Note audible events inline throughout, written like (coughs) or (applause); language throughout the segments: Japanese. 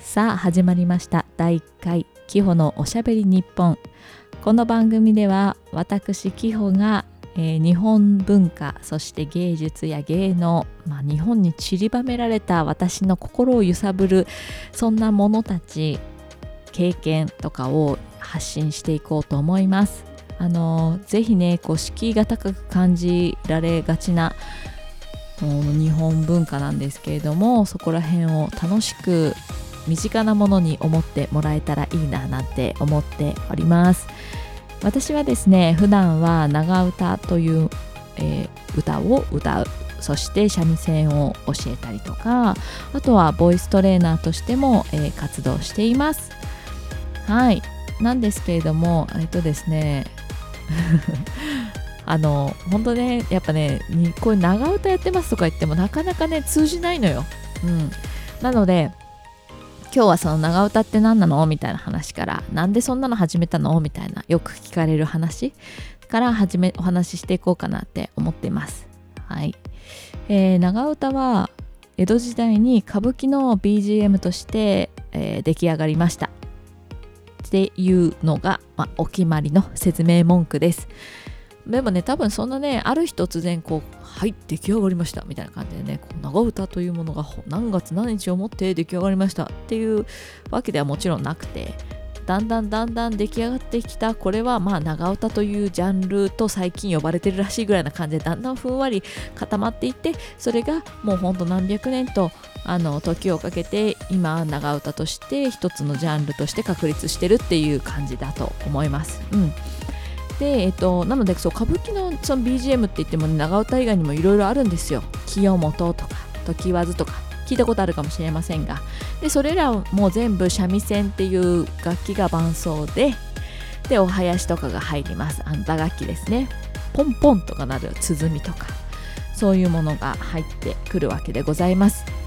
さあ始まりました。第1回キホのおしゃべり日本。この番組では私キホが、えー日本文化そして芸術や芸能、まあ、日本に散りばめられた私の心を揺さぶるそんなものたち経験とかを発信していこうと思います。あのーぜひねこう敷居が高く感じられがちな日本文化なんですけれどもそこら辺を楽しく身近なものに思ってもらえたらいいななんて思っております。私はですね普段は長唄という、えー歌を歌う。そして三味線を教えたりとかあとはボイストレーナーとしても、えー活動しています。はい。なんですけれどもえっとですね (laughs) あの本当ねやっぱねこういう長唄やってますとか言ってもなかなかね通じないのよ、うん、なので今日はその長唄って何なの？みたいな話からなんでそんなの始めたの？みたいなよく聞かれる話から始めお話ししていこうかなって思っています。はい、えー長唄は江戸時代に歌舞伎の BGM として、えー出来上がりました。っていうのが、まあ、お決まりの説明文句です。でもね多分そんなねある日突然こう「はい出来上がりました」みたいな感じでねこう長唄というものが何月何日をもって出来上がりましたっていうわけではもちろんなくてだんだんだんだん出来上がってきたこれはまあ長唄というジャンルと最近呼ばれてるらしいぐらいな感じでだんだんふんわり固まっていってそれがもうほんと何百年とあの時をかけて今長唄として一つのジャンルとして確立してるっていう感じだと思います。うんで、えっと、なのでそう歌舞伎のその BGM って言っても、ね、長唄以外にもいろいろあるんですよ。清本とか時和とか聞いたことあるかもしれませんが。でそれらも全部三味線っていう楽器が伴奏ででお囃子とかが入ります。あの打楽器ですね。ポンポンとかなる鼓とかそういうものが入ってくるわけでございます。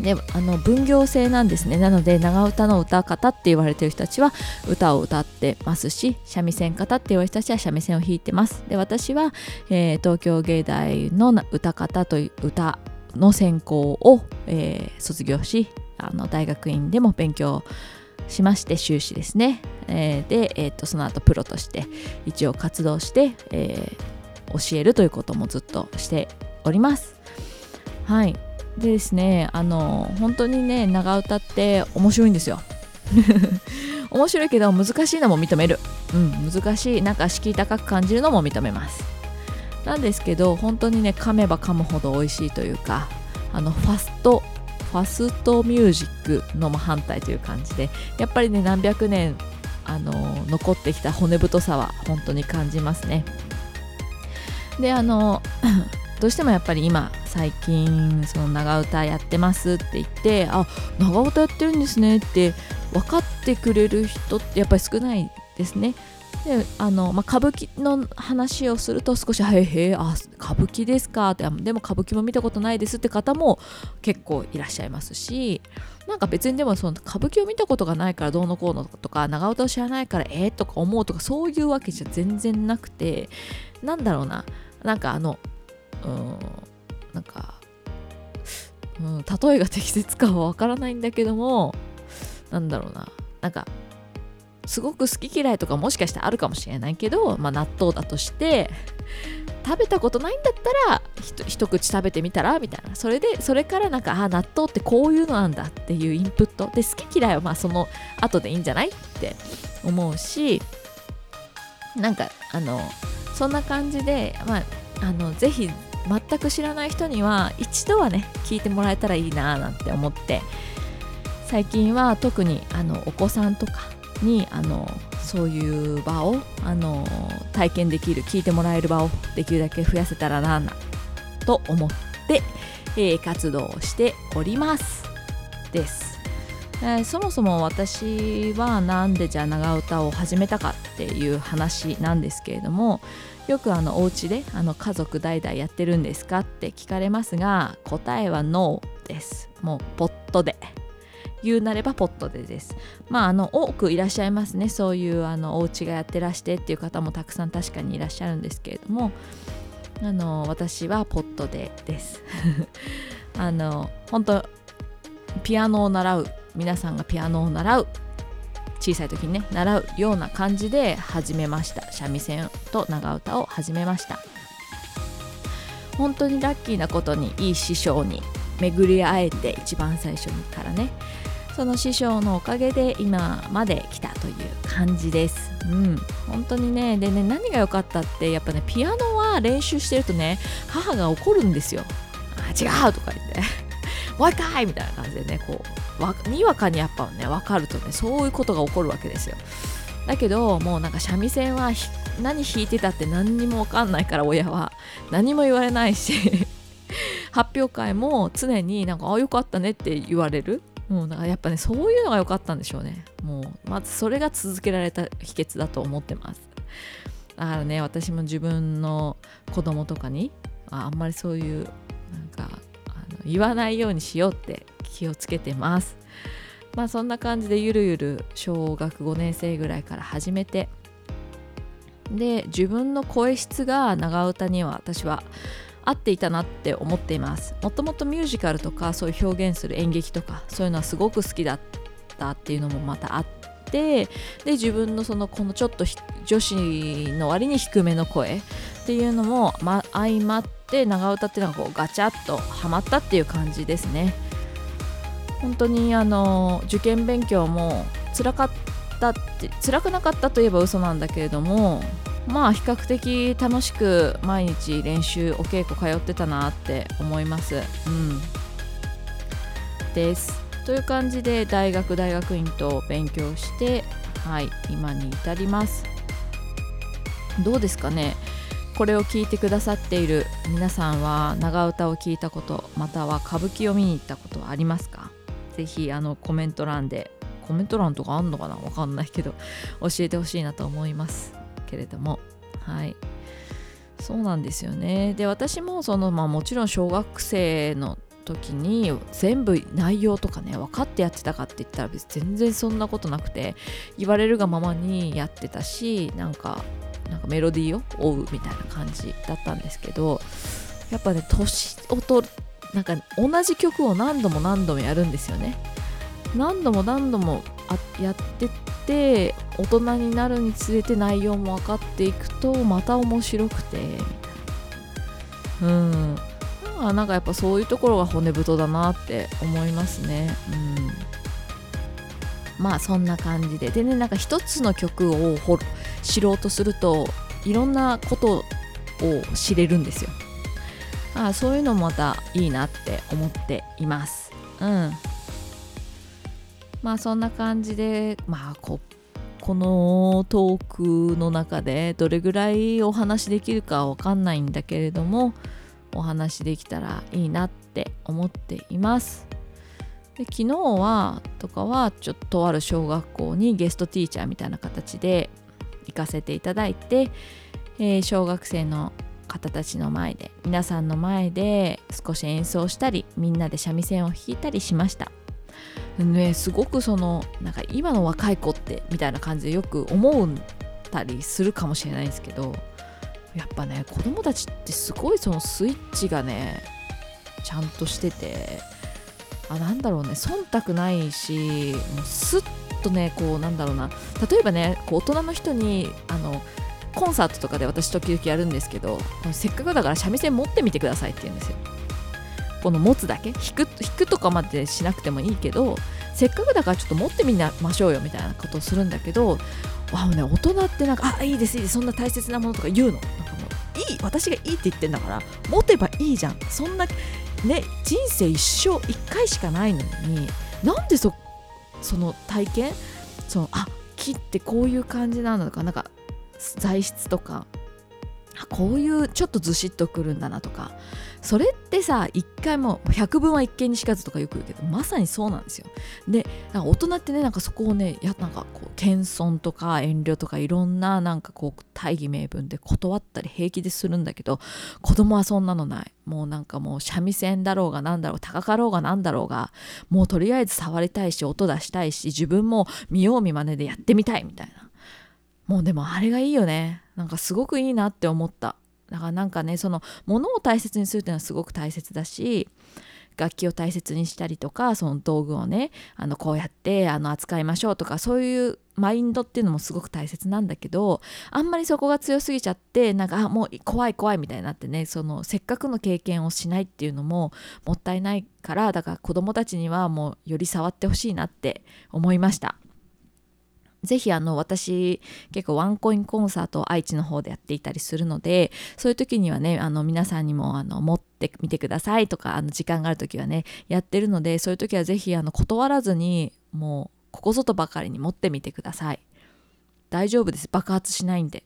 であの分業制なんですね。なので長唄の歌方って言われてる人たちは歌を歌ってますし三味線方って言われる人たちは三味線を弾いてます。で私は、えー東京芸大の歌方という歌の専攻を、えー卒業しあの大学院でも勉強しまして修士ですね、えーで、えーとその後プロとして一応活動して、えー教えるということもずっとしております。はい。でですねあの本当にね長唄って面白いんですよ。(laughs) 面白いけど難しいのも認める。うん難しいなんか敷居高く感じるのも認めます。なんですけど本当にね噛めば噛むほど美味しいというかあのファストファストミュージックの真反対という感じでやっぱりね何百年あの残ってきた骨太さは本当に感じますね。であの (coughs) どうしてもやっぱり今最近その長唄やってますって言ってあ長唄やってるんですねって分かってくれる人ってやっぱり少ないですね。であの、まあ、歌舞伎の話をすると少し「へえへえあ歌舞伎ですか」ってでも歌舞伎も見たことないですって方も結構いらっしゃいますしなんか別にでもその歌舞伎を見たことがないからどうのこうのとか長唄を知らないからえー、とか思うとかそういうわけじゃ全然なくてなんだろうな。なんかあのうんなんか、うん、例えが適切かはわからないんだけどもなんだろうな。なんかすごく好き嫌いとかもしかしたらあるかもしれないけど、まあ、納豆だとして食べたことないんだったら一口食べてみたらみたいな。それでそれからなんかあ納豆ってこういうのなんだっていうインプット。で好き嫌いはまあその後でいいんじゃないって思うしなんかあのそんな感じで、まあ、あのぜひ全く知らない人には一度はね聞いてもらえたらいいななんて思って最近は特にあのお子さんとかにあのそういう場をあの体験できる聞いてもらえる場をできるだけ増やせたらなと思って、えー活動をしております。です、えーそもそも私はなんでじゃあ長唄を始めたかっていう話なんですけれどもよくあのお家であの家族代々やってるんですかって聞かれますが答えはノーです。もうポットで。言うなればポットでです。まああの多くいらっしゃいますね。そういうあのお家がやってらしてっていう方もたくさん確かにいらっしゃるんですけれどもあの私はポットでです。(laughs) あの本当ピアノを習う皆さんがピアノを習う小さい時にね習うような感じで始めました三味線と長唄を始めました本当にラッキーなことにいい師匠に巡り会えて一番最初からねその師匠のおかげで今まで来たという感じです。うん、本当にねでね何が良かったってやっぱねピアノは練習してるとね母が怒るんですよ。あ違うとか言って「(laughs) もう一回!」みたいな感じでねこうにわかにやっぱね分かるとねそういうことが起こるわけですよ。だけどもうなんか三味線は何弾いてたって何にも分かんないから親は。何も言われないし (laughs) 発表会も常になんか「あよかったね」って言われる。もうだからやっぱねそういうのが良かったんでしょうね。もうまずそれが続けられた秘訣だと思ってます。だからね私も自分の子供とかにあんまりそういうなんか言わないようにしようって気をつけてます。まあそんな感じでゆるゆる小学5年生ぐらいから始めて。で自分の声質が長唄には私は合っていたなって思っています。もともとミュージカルとかそういう表現する演劇とかそういうのはすごく好きだったっていうのもまたあってで自分のそのこのちょっと女子の割に低めの声っていうのも、ま、相まって長唄っていうのがこうガチャッとはまったっていう感じですね。本当にあの受験勉強も辛かったって辛くなかったといえば嘘なんだけれどもまあ比較的楽しく毎日練習お稽古通ってたなって思います。うん、ですという感じで大学大学院と勉強してはい今に至ります。どうですかね？これを聞いてくださっている皆さんは長唄を聞いたことまたは歌舞伎を見に行ったことはありますか？ぜひあのコメント欄でコメント欄とかあんのかな？わかんないけど教えてほしいなと思いますけれども。はい。そうなんですよね。で私もそのまあもちろん小学生の時に全部内容とかね分かってやってたかって言ったら別に全然そんなことなくて言われるがままにやってたしなんかなんかメロディーを追うみたいな感じだったんですけどやっぱね年を取るなんか同じ曲を何度も何度もやるんですよね。何度も何度もやってって大人になるにつれて内容も分かっていくとまた面白くてうん。なんかやっぱそういうところが骨太だなって思いますね。うん。まあそんな感じで。でねなんか一つの曲を知ろうとするといろんなことを知れるんですよ。あそういうのもまたいいなって思っています。うん。まあそんな感じでまあここのトークの中でどれぐらいお話できるかわかんないんだけれどもお話できたらいいなって思っています。で昨日はとかはちょっととある小学校にゲストティーチャーみたいな形で行かせていただいて、えー、小学生の方たちの前で皆さんの前で少し演奏したりみんなで三味線を弾いたりしました。ねすごくそのなんか今の若い子ってみたいな感じでよく思ったりするかもしれないですけどやっぱね子供たちってすごいそのスイッチがねちゃんとしててあなんだろうね忖度ないしもうスッとねこうなんだろうな。例えばねこう大人の人にあのコンサートとかで私時々やるんですけどせっかくだから三味線持ってみてくださいって言うんですよ。この持つだけ？弾く弾くとかまでしなくてもいいけどせっかくだからちょっと持ってみましょうよみたいなことをするんだけどあね大人ってなんかあいいですいいですそんな大切なものとか言うの？なんかもういい私がいいって言ってんだから持てばいいじゃん。そんなね人生一生一回しかないのになんでそその体験？そのあ木ってこういう感じなのか？なんか材質とかこういうちょっとずしっとくるんだなとかそれってさ一回も百聞は一見にしかずとかよく言うけどまさにそうなんですよ。で大人ってねなんかそこをねやなんかこう謙遜とか遠慮とかいろんななんかこう大義名分で断ったり平気でするんだけど子供はそんなのない。もうなんかもう三味線だろうがなんだろう高かろうがなんだろうがもうとりあえず触りたいし音出したいし自分も見よう見まねでやってみたいみたいな。もうでもあれがいいよねなんかすごくいいなって思っただからなんかねその物を大切にするっていうのはすごく大切だし楽器を大切にしたりとかその道具をねあのこうやってあの扱いましょうとかそういうマインドっていうのもすごく大切なんだけどあんまりそこが強すぎちゃってなんかあもう怖い怖いみたいになってねそのせっかくの経験をしないっていうのももったいないからだから子どもたちにはもうより触ってほしいなって思いました。ぜひあの私結構ワンコインコンサートを愛知の方でやっていたりするのでそういう時にはねあの皆さんにもあの持ってみてくださいとかあの時間がある時はねやってるのでそういう時はぜひあの断らずにもうここぞとばかりに持ってみてください。大丈夫です。爆発しないんで。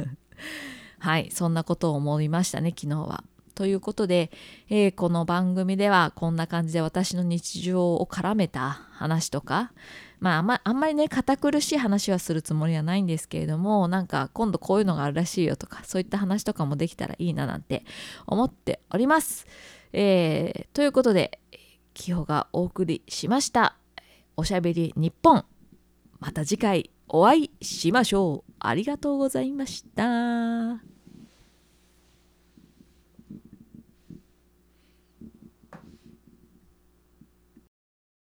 (laughs) はい。そんなことを思いましたね昨日は。ということで、えー、この番組ではこんな感じで私の日常を絡めた話とかまああんまあんまりね堅苦しい話はするつもりはないんですけれどもなんか今度こういうのがあるらしいよとかそういった話とかもできたらいいななんて思っております。えー、ということでキヨがお送りしましたおしゃべり日本また次回お会いしましょうありがとうございました。